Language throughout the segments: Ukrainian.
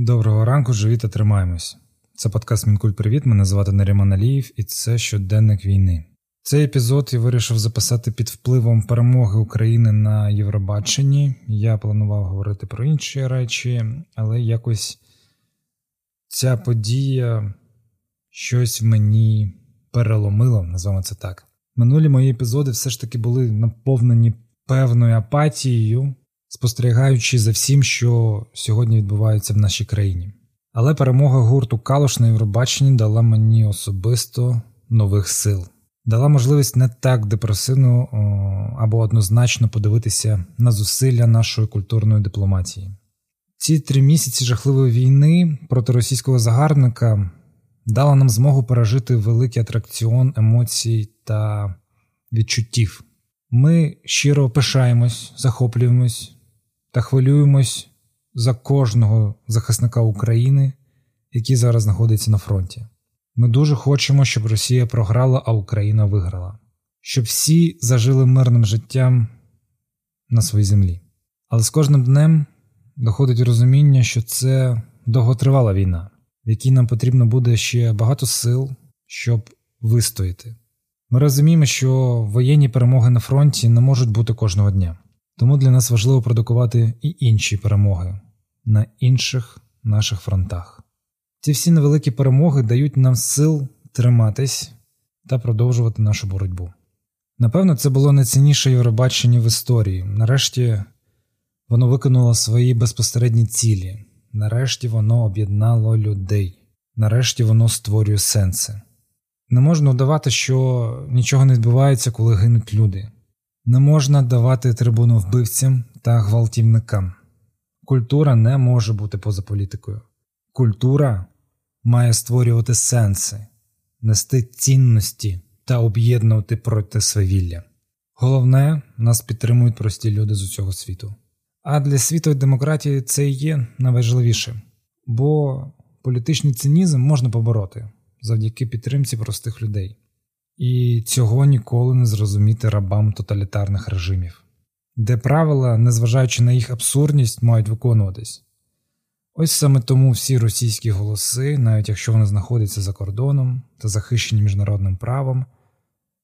Доброго ранку, живі та тримаємось. Це подкаст Мінкуль Привіт. Мене звати Наріман Аліїв і це щоденник війни. Цей епізод я вирішив записати під впливом перемоги України на Євробаченні. Я планував говорити про інші речі, але якось ця подія щось в мені переломило, називаємо це так. Минулі мої епізоди все ж таки були наповнені певною апатією спостерігаючи за всім, що сьогодні відбувається в нашій країні. Але перемога гурту Калуш на Євробаченні дала мені особисто нових сил, дала можливість не так депресивно або однозначно подивитися на зусилля нашої культурної дипломатії. Ці три місяці жахливої війни проти російського загарбника дали нам змогу пережити великий атракціон емоцій та відчуттів. Ми щиро пишаємось, захоплюємось та хвилюємось за кожного захисника України, який зараз знаходиться на фронті. Ми дуже хочемо, щоб Росія програла, а Україна виграла, щоб всі зажили мирним життям на своїй землі. Але з кожним днем доходить розуміння, що це довготривала війна, в якій нам потрібно буде ще багато сил, щоб вистояти. Ми розуміємо, що воєнні перемоги на фронті не можуть бути кожного дня. Тому для нас важливо продукувати і інші перемоги на інших наших фронтах. Ці всі невеликі перемоги дають нам сил триматись та продовжувати нашу боротьбу. Напевно, це було найцінніше Євробачення в історії. Нарешті воно виконало свої безпосередні цілі, нарешті воно об'єднало людей, нарешті воно створює сенси. Не можна вдавати, що нічого не відбувається, коли гинуть люди. Не можна давати трибуну вбивцям та гвалтівникам. Культура не може бути поза політикою. Культура має створювати сенси, нести цінності та об'єднувати проти свавілля. Головне, нас підтримують прості люди з усього світу. А для світової демократії це і є найважливіше, бо політичний цинізм можна побороти завдяки підтримці простих людей і цього ніколи не зрозуміти рабам тоталітарних режимів, де правила, незважаючи на їх абсурдність, мають виконуватись. Ось саме тому всі російські голоси, навіть якщо вони знаходяться за кордоном та захищені міжнародним правом,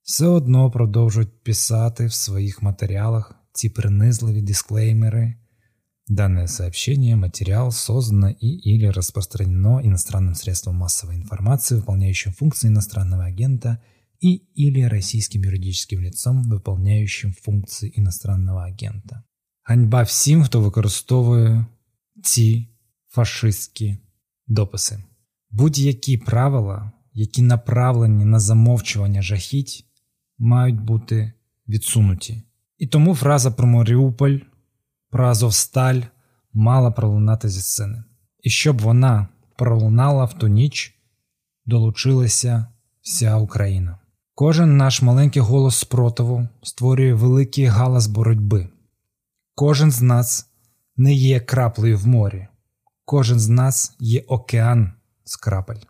все одно продовжують писати в своїх матеріалах ці принизливі дисклеймери. Данное сообщение – материал создано и или распространено иностранным средством массовой информации, выполняющим функции иностранного агента – и или российским юридическим лицом, выполняющим функции иностранного агента. Ганьба всім, хто використовує ці фашистські дописи. Будь-які правила, які направлені на замовчування жахіть, мають бути відсунуті. І тому фраза про Маріуполь, про Азовсталь мала пролунати зі сцени. І щоб вона пролунала в ту ніч, долучилася вся Україна. Кожен наш маленький голос спротиву створює великий галас боротьби. Кожен з нас не є краплею в морі, кожен з нас є океан з крапель.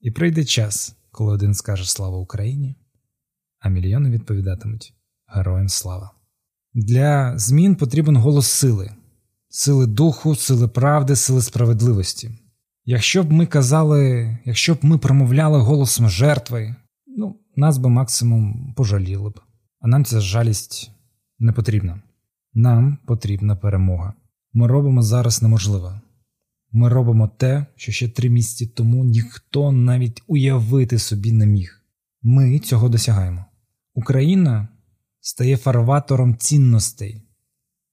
І прийде час, коли один скаже Слава Україні, а мільйони відповідатимуть Героям слава. Для змін потрібен голос сили, сили духу, сили правди, сили справедливості. Якщо б ми казали, якщо б ми промовляли голосом жертви, ну, нас би максимум пожаліли б, а нам ця жалість не потрібна. Нам потрібна перемога. Ми робимо зараз неможливе. Ми робимо те, що ще три місяці тому ніхто навіть уявити собі не міг. Ми цього досягаємо. Україна стає фарватором цінностей,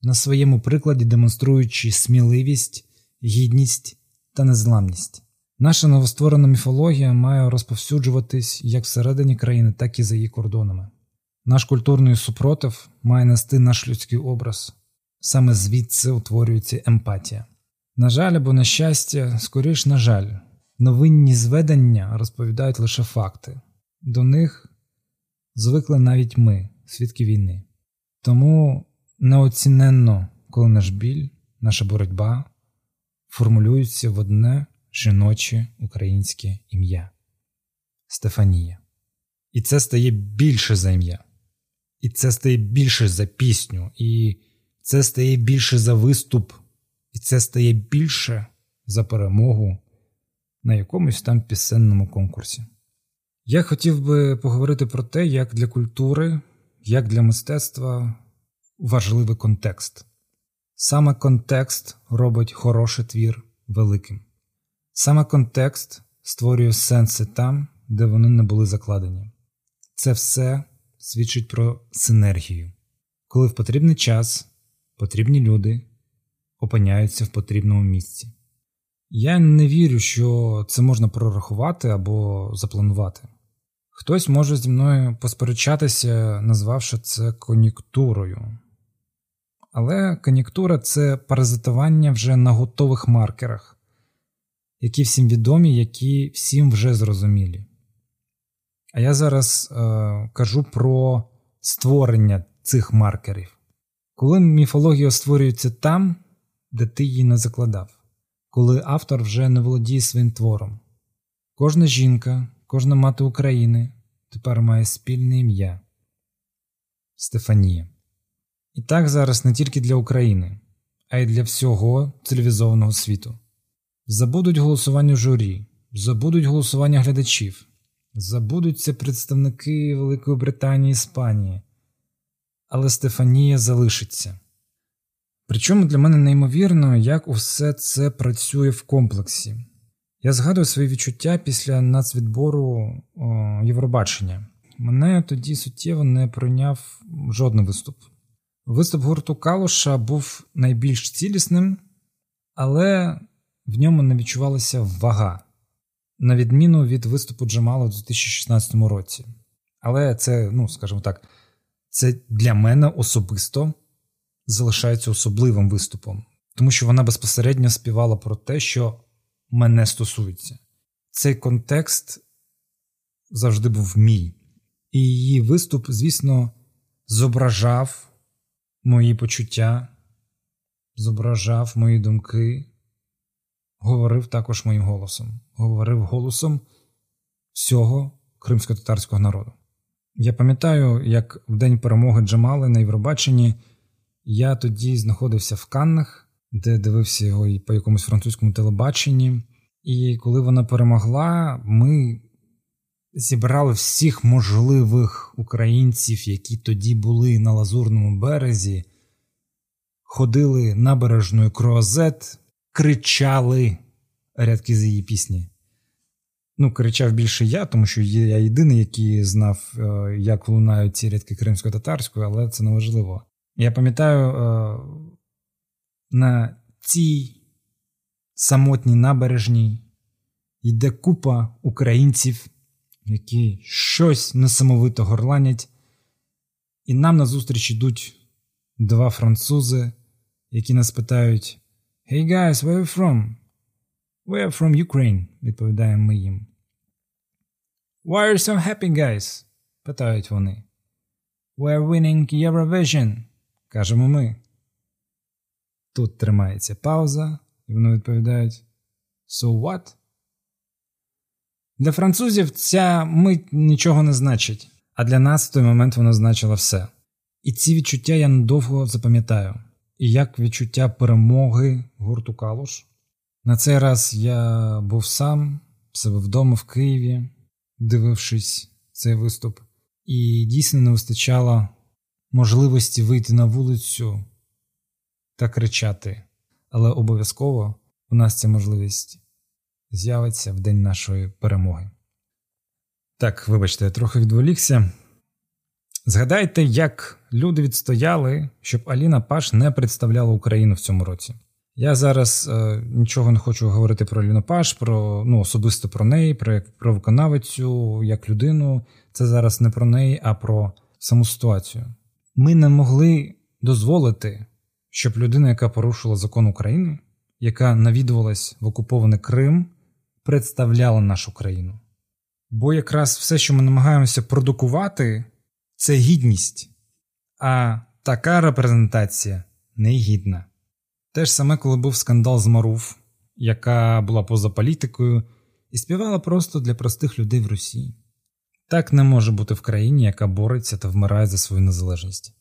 на своєму прикладі демонструючи сміливість, гідність та незламність. Наша новостворена міфологія має розповсюджуватись як всередині країни, так і за її кордонами. Наш культурний супротив має нести наш людський образ, саме звідси утворюється емпатія. На жаль, або на щастя, скоріш на жаль, новинні зведення розповідають лише факти, до них звикли навіть ми, свідки війни. Тому неоціненно, коли наш біль, наша боротьба формулюються в одне жіноче українське ім'я Стефанія. І це стає більше за ім'я. І це стає більше за пісню, і це стає більше за виступ, і це стає більше за перемогу на якомусь там пісенному конкурсі. Я хотів би поговорити про те, як для культури, як для мистецтва важливий контекст. Саме контекст робить хороший твір великим. Саме контекст створює сенси там, де вони не були закладені. Це все свідчить про синергію, коли в потрібний час потрібні люди опиняються в потрібному місці. Я не вірю, що це можна прорахувати або запланувати. Хтось може зі мною посперечатися, назвавши це кон'юнктурою. Але кон'юнктура це паразитування вже на готових маркерах, які всім відомі, які всім вже зрозумілі. А я зараз е, кажу про створення цих маркерів. Коли міфологія створюється там, де ти її не закладав, коли автор вже не володіє своїм твором. Кожна жінка, кожна мати України тепер має спільне ім'я Стефанія. І так зараз не тільки для України, а й для всього цивілізованого світу. Забудуть голосування журі, забудуть голосування глядачів, забудуться представники Великої Британії і Іспанії, але Стефанія залишиться. Причому для мене неймовірно, як усе це працює в комплексі. Я згадую свої відчуття після нацвідбору о, Євробачення. Мене тоді суттєво не пройняв жодний виступ. Виступ гурту Калуша був найбільш цілісним, але в ньому не відчувалася вага, на відміну від виступу Джамала у 2016 році. Але це, ну скажімо так, це для мене особисто залишається особливим виступом, тому що вона безпосередньо співала про те, що мене стосується. Цей контекст завжди був мій, і її виступ, звісно, зображав мої почуття, зображав мої думки, говорив також моїм голосом, говорив голосом всього кримсько-татарського народу. Я пам'ятаю, як в день перемоги Джамали на Євробаченні я тоді знаходився в Каннах, де дивився його і по якомусь французькому телебаченні. І коли вона перемогла, ми зібрали всіх можливих українців, які тоді були на Лазурному березі, ходили набережною Круазет, кричали рядки з її пісні. Ну, кричав більше я, тому що я єдиний, який знав, е, як лунають ці рядки кримсько-татарської, але це не важливо. Я пам'ятаю, е, на цій самотній набережній йде купа українців, які щось несамовито горланять, і нам назустріч йдуть два французи, які нас питають: Hey guys, where are you from? We are from Ukraine, відповідаємо ми їм. Why are you so happy, guys? питають вони. We are winning Eurovision, кажемо ми. Тут тримається пауза, і вони відповідають: So what? Для французів ця мить нічого не значить, а для нас в той момент вона значила все. І ці відчуття я надовго запам'ятаю. І як відчуття перемоги гурту Калуш. На цей раз я був сам в себе вдома в Києві, дивившись цей виступ, і дійсно не вистачало можливості вийти на вулицю та кричати. Але обов'язково у нас ця можливість з'явиться в день нашої перемоги. Так, вибачте, я трохи відволікся. Згадайте, як люди відстояли, щоб Аліна Паш не представляла Україну в цьому році. Я зараз е, нічого не хочу говорити про Аліну Паш, про ну, особисто про неї, про про виконавицю як людину. Це зараз не про неї, а про саму ситуацію. Ми не могли дозволити, щоб людина, яка порушила закон України, яка навідувалась в окупований Крим, представляла нашу країну. Бо якраз все, що ми намагаємося продукувати, це гідність, а така репрезентація негідна. Те ж саме, коли був скандал з Маруф, яка була поза політикою, і співала просто для простих людей в Росії. Так не може бути в країні, яка бореться та вмирає за свою незалежність.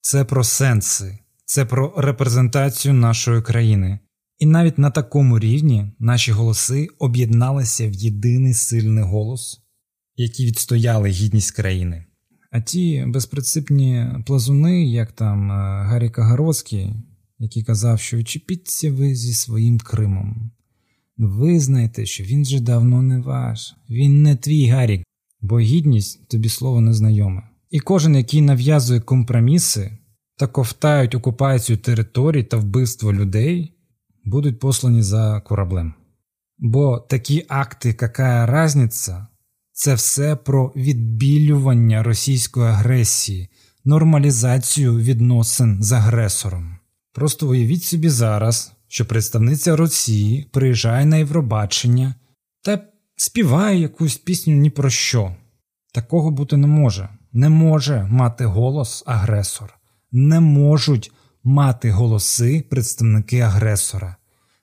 Це про сенси, це про репрезентацію нашої країни. І навіть на такому рівні наші голоси об'єдналися в єдиний сильний голос, які відстояли гідність країни. А ті безпринципні плазуни, як там е, Гаррі Кагароцький, який казав, що відчепіться ви зі своїм Кримом. Визнайте, що він вже давно не ваш, він не твій Гаррік, бо гідність тобі слово незнайоме. І кожен, який нав'язує компроміси та ковтають окупацію територій та вбивство людей, будуть послані за кораблем. Бо такі акти, яка разниця, це все про відбілювання російської агресії, нормалізацію відносин з агресором. Просто уявіть собі зараз, що представниця Росії приїжджає на Євробачення та співає якусь пісню ні про що. Такого бути не може. Не може мати голос агресор, не можуть мати голоси представники агресора.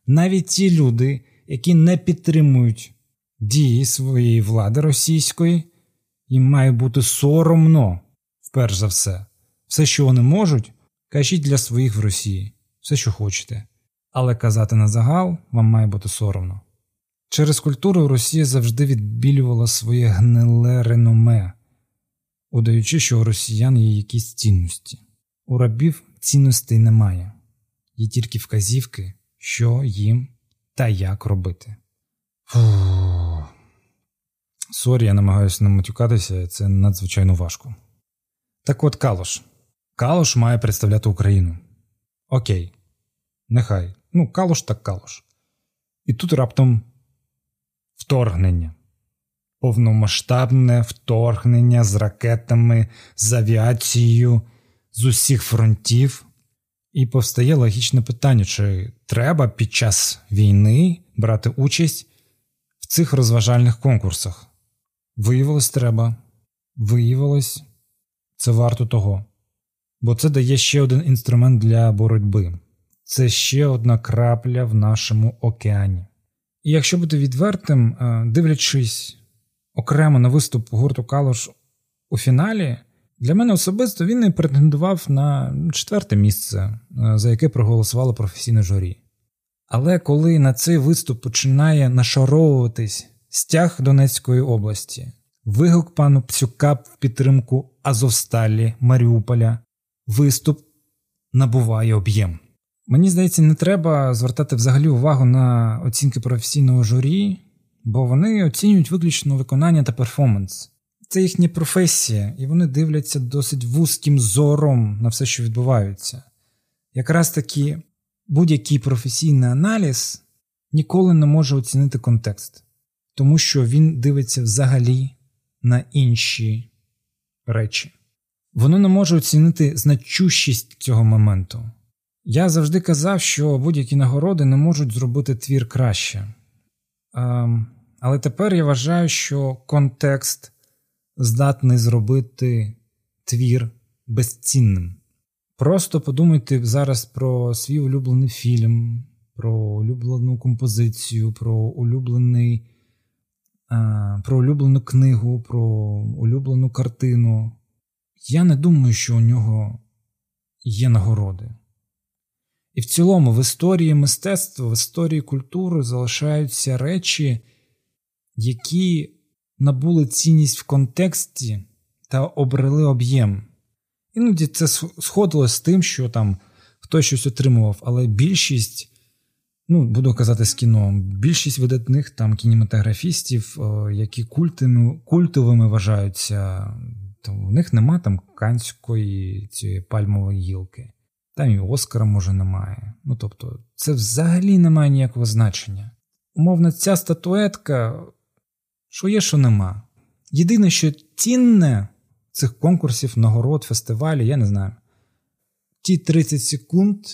Навіть ті люди, які не підтримують дії своєї влади російської, їм має бути соромно, вперш за все. Все, що вони можуть, кажіть для своїх в Росії, все, що хочете. Але казати на загал вам має бути соромно. Через культуру Росія завжди відбілювала своє гниле реноме, удаючи, що у росіян є якісь цінності. У рабів цінностей немає, є тільки вказівки, що їм та як робити. Фу. Sorry, я намагаюся не матюкатися, це надзвичайно важко. Так от Калуш. Калуш має представляти Україну. Окей, нехай. Ну, Калош так Калош. І тут раптом вторгнення. Повномасштабне вторгнення з ракетами, з авіацією з усіх фронтів. І повстає логічне питання: чи треба під час війни брати участь в цих розважальних конкурсах? Виявилось, треба. Виявилось, це варто того. Бо це дає ще один інструмент для боротьби. Це ще одна крапля в нашому океані. І якщо бути відвертим, е, дивлячись окремо на виступ гурту Калош у фіналі, для мене особисто він не претендував на четверте місце, е, за яке проголосувало професійне журі. Але коли на цей виступ починає нашаровуватись стяг Донецької області, вигук пану Пцюка в підтримку Азовсталі, Маріуполя, виступ набуває об'єм. Мені здається, не треба звертати взагалі увагу на оцінки професійного журі, бо вони оцінюють виключно виконання та перформанс. Це їхня професія, і вони дивляться досить вузьким зором на все, що відбувається. Якраз таки будь-який професійний аналіз ніколи не може оцінити контекст, тому що він дивиться взагалі на інші речі. Воно не може оцінити значущість цього моменту. Я завжди казав, що будь-які нагороди не можуть зробити твір краще. Ем, але тепер я вважаю, що контекст здатний зробити твір безцінним. Просто подумайте зараз про свій улюблений фільм, про улюблену композицію, про улюблений, про улюблену книгу, про улюблену картину. Я не думаю, що у нього є нагороди. І в цілому, в історії мистецтва, в історії культури залишаються речі, які набули цінність в контексті та обрели об'єм. Іноді це сходило з тим, що там хтось щось отримував, але більшість, ну буду казати з кіно, більшість видатних там кінематографістів, які культими, культовими вважаються, то у них нема там канської цієї пальмової гілки. Там і Оскара, може, немає. Ну тобто, це взагалі не має ніякого значення. Умовно, ця статуетка що є, що нема. Єдине, що цінне цих конкурсів, нагород, фестивалів, я не знаю. Ті 30 секунд,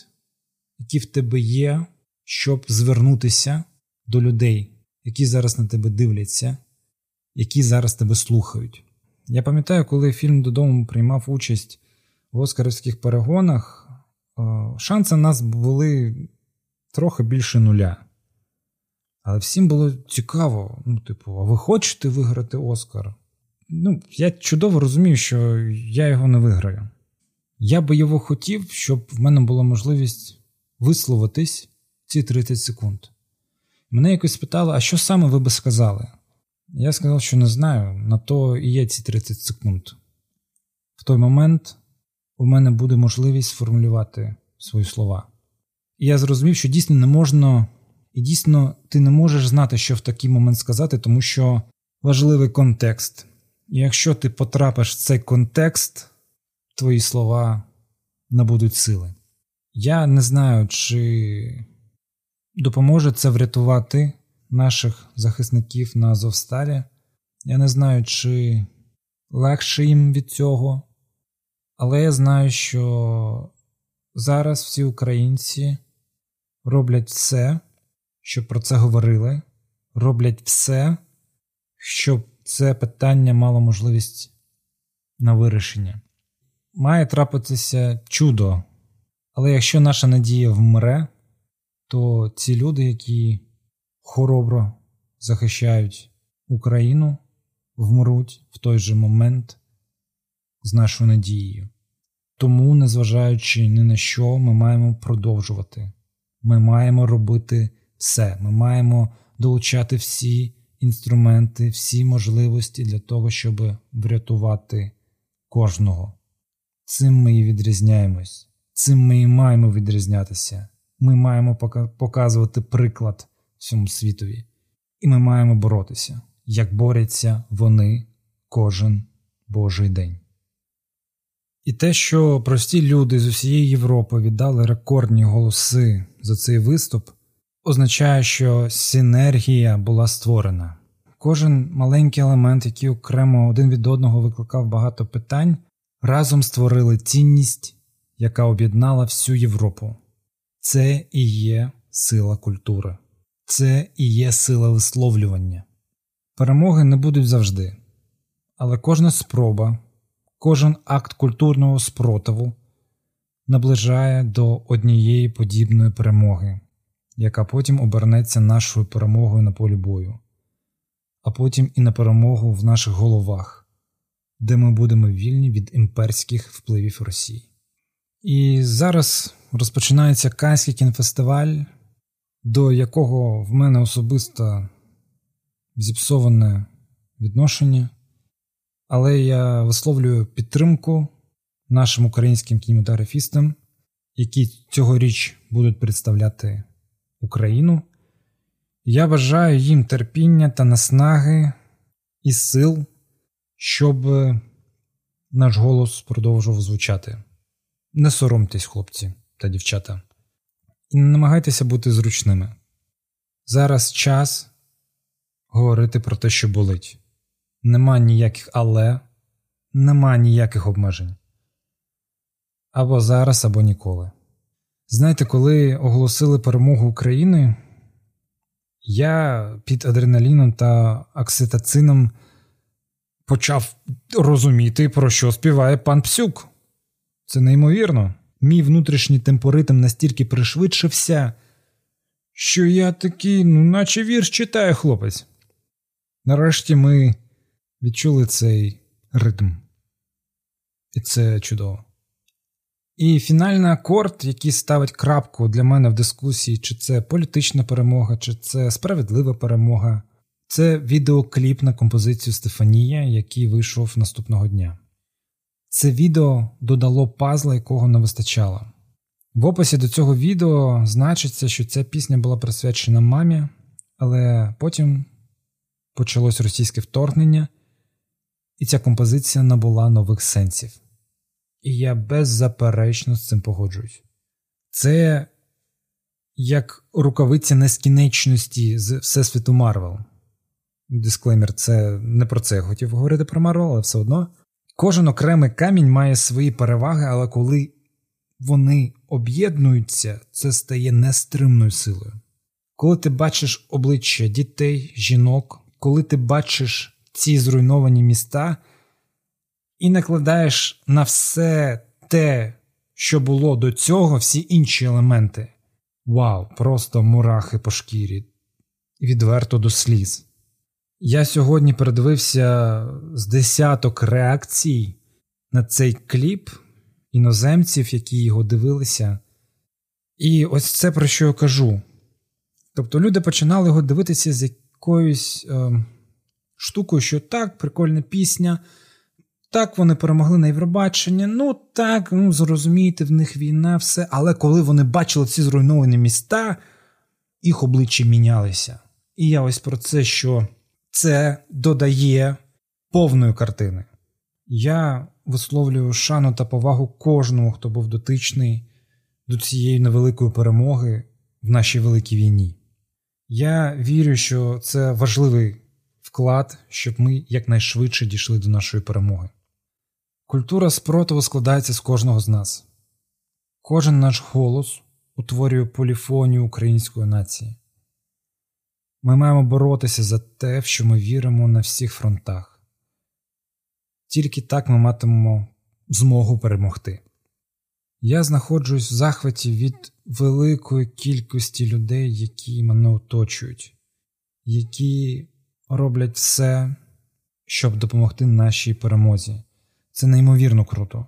які в тебе є, щоб звернутися до людей, які зараз на тебе дивляться, які зараз тебе слухають. Я пам'ятаю, коли фільм додому приймав участь в Оскарівських перегонах, шанси на нас були трохи більше нуля. Але всім було цікаво, ну, типу, а ви хочете виграти Оскар? Ну, я чудово розумію, що я його не виграю. Я би його хотів, щоб в мене була можливість висловитись ці 30 секунд. Мене якось спитали, а що саме ви би сказали? Я сказав, що не знаю, на то і є ці 30 секунд. В той момент у мене буде можливість сформулювати свої слова. І я зрозумів, що дійсно не можна, і дійсно ти не можеш знати, що в такий момент сказати, тому що важливий контекст. І якщо ти потрапиш в цей контекст, твої слова набудуть сили. Я не знаю, чи допоможе це врятувати наших захисників на Азовсталі. Я не знаю, чи легше їм від цього, але я знаю, що зараз всі українці роблять все, щоб про це говорили, роблять все, щоб це питання мало можливість на вирішення. Має трапитися чудо, але якщо наша надія вмре, то ці люди, які хоробро захищають Україну, вмруть в той же момент з нашою надією. Тому, незважаючи ні на що, ми маємо продовжувати. Ми маємо робити все. Ми маємо долучати всі інструменти, всі можливості для того, щоб врятувати кожного. Цим ми і відрізняємось, цим ми і маємо відрізнятися. Ми маємо показувати приклад всьому світові, і ми маємо боротися, як борються вони кожен Божий день. І те, що прості люди з усієї Європи віддали рекордні голоси за цей виступ, означає, що синергія була створена. Кожен маленький елемент, який окремо один від одного викликав багато питань, разом створили цінність, яка об'єднала всю Європу. Це і є сила культури, це і є сила висловлювання. Перемоги не будуть завжди, але кожна спроба, кожен акт культурного спротиву наближає до однієї подібної перемоги, яка потім обернеться нашою перемогою на полі бою, а потім і на перемогу в наших головах, де ми будемо вільні від імперських впливів Росії. І зараз розпочинається Канський кінофестиваль, до якого в мене особисто зіпсоване відношення, але я висловлюю підтримку нашим українським кінематографістам, які цьогоріч будуть представляти Україну. Я бажаю їм терпіння та наснаги і сил, щоб наш голос продовжував звучати. Не соромтесь, хлопці та дівчата, і не намагайтеся бути зручними. Зараз час говорити про те, що болить. Нема ніяких але, нема ніяких обмежень. Або зараз, або ніколи. Знаєте, коли оголосили перемогу України, я під адреналіном та окситоцином почав розуміти, про що співає пан Псюк. Це неймовірно. Мій внутрішній темпоритм настільки пришвидшився, що я такий, ну, наче вірш читає хлопець. Нарешті ми відчули цей ритм. І це чудово. І фінальний акорд, який ставить крапку для мене в дискусії, чи це політична перемога, чи це справедлива перемога, це відеокліп на композицію Стефанія, який вийшов наступного дня. Це відео додало пазла, якого не вистачало. В описі до цього відео значиться, що ця пісня була присвячена мамі, але потім почалось російське вторгнення, і ця композиція набула нових сенсів. І я беззаперечно з цим погоджуюсь. Це як рукавиця нескінченності з Всесвіту Марвел. Дисклеймер, це не про це я хотів говорити про Марвел, але все одно. Кожен окремий камінь має свої переваги, але коли вони об'єднуються, це стає нестримною силою. Коли ти бачиш обличчя дітей, жінок, коли ти бачиш ці зруйновані міста і накладаєш на все те, що було до цього, всі інші елементи. Вау, просто мурахи по шкірі, відверто до сліз. Я сьогодні передивився з десяток реакцій на цей кліп іноземців, які його дивилися. І ось це про що я кажу. Тобто люди починали його дивитися з якоюсь е, штукою, що так, прикольна пісня. Так, вони перемогли на Євробачення. Ну так, ну зрозумієте, в них війна, все. Але коли вони бачили ці зруйновані міста, їх обличчя мінялися. І я ось про це, що це додає повної картини. Я висловлюю шану та повагу кожному, хто був дотичний до цієї невеликої перемоги в нашій великій війні. Я вірю, що це важливий вклад, щоб ми якнайшвидше дійшли до нашої перемоги. Культура спротиву складається з кожного з нас. Кожен наш голос утворює поліфонію української нації. Ми маємо боротися за те, в що ми віримо на всіх фронтах. Тільки так ми матимемо змогу перемогти. Я знаходжусь в захваті від великої кількості людей, які мене оточують, які роблять все, щоб допомогти нашій перемозі. Це неймовірно круто.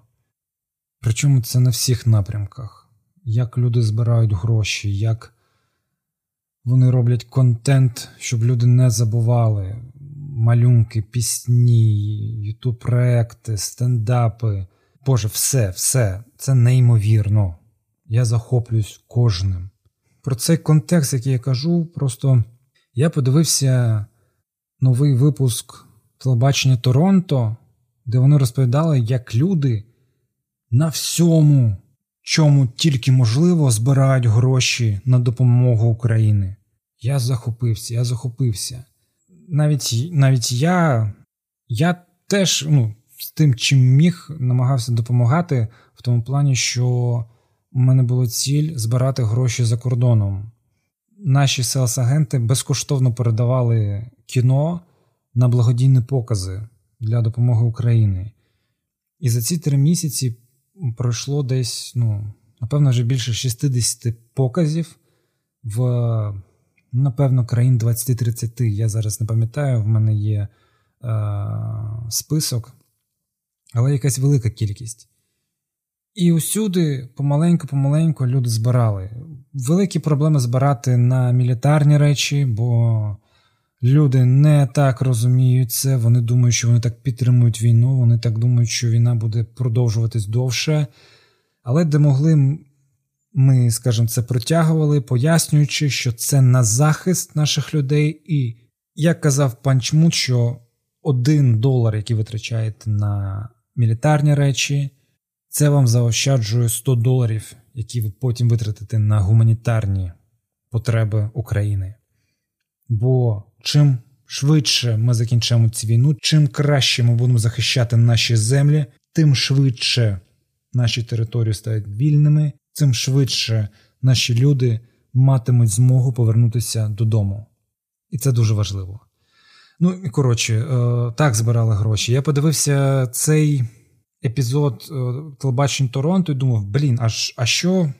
Причому це на всіх напрямках, як люди збирають гроші, як вони роблять контент, щоб люди не забували малюнки, пісні, ютуб проекти, стендапи. Боже, все, все, це неймовірно. Я захоплююсь кожним. Про цей контекст, який я кажу, просто я подивився новий випуск телебачення Торонто, де вони розповідали, як люди на всьому, чому тільки можливо, збирають гроші на допомогу Україні. Я захопився, я захопився. Навіть навіть я я теж ну, з тим, чим міг, намагався допомагати, в тому плані, що у мене було ціль збирати гроші за кордоном. Наші селс-агенти безкоштовно передавали кіно на благодійні покази для допомоги Україні. І за ці три місяці пройшло десь, ну, напевно, вже більше 60 показів в, напевно, країн 20-30. Я зараз не пам'ятаю, в мене є е, список, але якась велика кількість. І усюди помаленьку-помаленьку люди збирали. Великі проблеми збирати на мілітарні речі, бо люди не так розуміють це. Вони думають, що вони так підтримують війну, вони так думають, що війна буде продовжуватись довше. Але де могли, ми, скажімо, це протягували, пояснюючи, що це на захист наших людей. І як казав пан Чмут, що один долар, який витрачаєте на мілітарні речі. Це вам заощаджує 100 доларів, які ви потім витратите на гуманітарні потреби України. Бо чим швидше ми закінчимо цю війну, чим краще ми будемо захищати наші землі, тим швидше наші території стають вільними, тим швидше наші люди матимуть змогу повернутися додому. І це дуже важливо. Ну і коротше, е, так збирали гроші. Я подивився цей епізод е, телебачень Торонто і думав: блін, а, що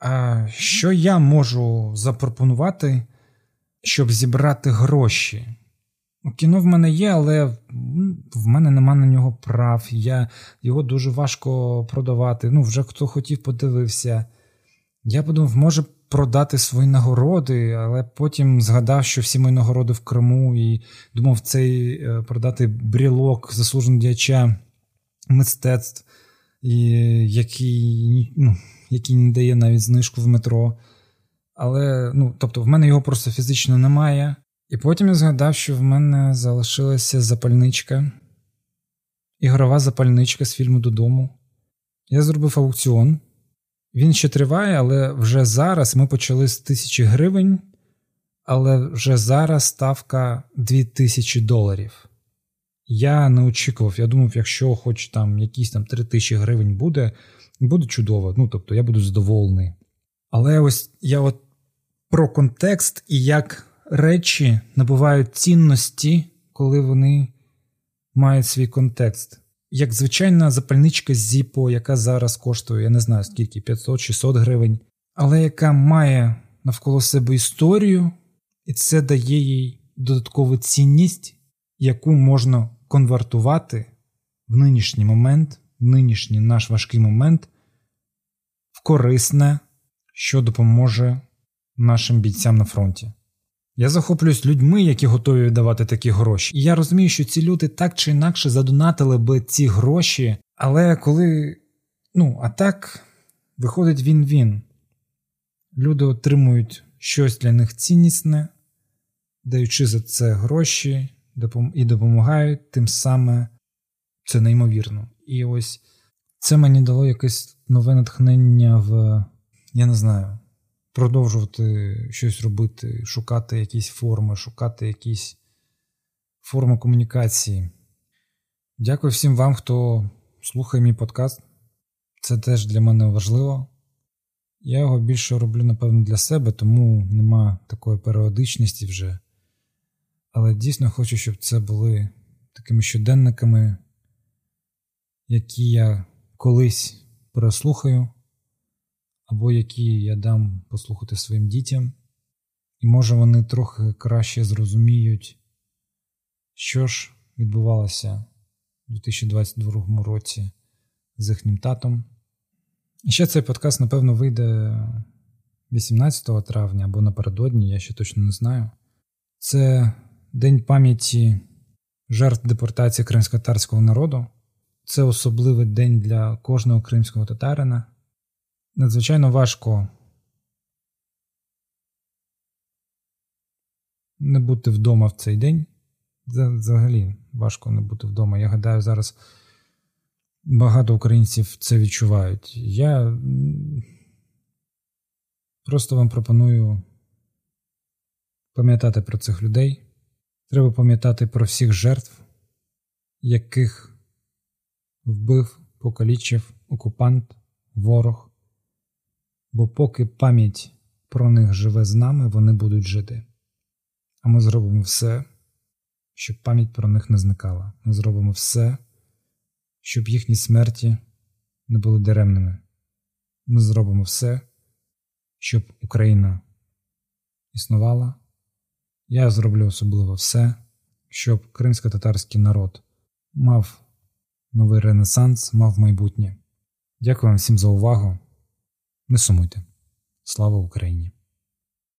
а що я можу запропонувати, щоб зібрати гроші? Кіно в мене є, але в мене нема на нього прав. Я, Його дуже важко продавати. Ну, вже хто хотів, подивився. Я подумав, може продати свої нагороди, але потім згадав, що всі мої нагороди в Криму, і думав цей е, продати брілок заслуженого діяча мистецтв, і який ну, який не дає навіть знижку в метро. Але, ну, тобто, в мене його просто фізично немає. І потім я згадав, що в мене залишилася запальничка, ігрова запальничка з фільму додому. Я зробив аукціон. Він ще триває, але вже зараз ми почали з тисячі гривень, але вже зараз ставка 2000 доларів. Я не очікував, я думав, якщо хоч там якісь там 3 тисячі гривень буде, буде чудово. Ну тобто я буду задоволений. Але ось я от про контекст і як речі набувають цінності, коли вони мають свій контекст. Як звичайна запальничка з Zippo, яка зараз коштує, я не знаю скільки, 500-600 гривень, але яка має навколо себе історію, і це дає їй додаткову цінність, яку можна конвертувати в нинішній момент, в нинішній наш важкий момент, в корисне, що допоможе нашим бійцям на фронті. Я захоплююсь людьми, які готові віддавати такі гроші. І я розумію, що ці люди так чи інакше задонатили би ці гроші, але коли. Ну, а так, виходить він-він. Люди отримують щось для них ціннісне, даючи за це гроші і допомагають тим саме це неймовірно. І ось це мені дало якесь нове натхнення в, я не знаю, продовжувати щось робити, шукати якісь форми, шукати якісь форми комунікації. Дякую всім вам, хто слухає мій подкаст. Це теж для мене важливо. Я його більше роблю, напевно, для себе, тому нема такої періодичності вже. Але дійсно хочу, щоб це були такими щоденниками, які я колись переслухаю, або які я дам послухати своїм дітям, і може вони трохи краще зрозуміють, що ж відбувалося у 2022 році з їхнім татом. І ще цей подкаст, напевно, вийде 18 травня або напередодні, я ще точно не знаю. Це День пам'яті жертв депортації кримсько-татарського народу. Це особливий день для кожного кримського татарина. Надзвичайно важко не бути вдома в цей день. Взагалі важко не бути вдома. Я гадаю, зараз багато українців це відчувають. Я просто вам пропоную пам'ятати про цих людей. Треба пам'ятати про всіх жертв, яких вбив, покалічив окупант, ворог. Бо поки пам'ять про них живе з нами, вони будуть жити. А ми зробимо все, щоб пам'ять про них не зникала. Ми зробимо все, щоб їхні смерті не були даремними. Ми зробимо все, щоб Україна існувала. Я зроблю особливо все, щоб кримсько-татарський народ мав новий ренесанс, мав майбутнє. Дякую вам всім за увагу. Не сумуйте. Слава Україні!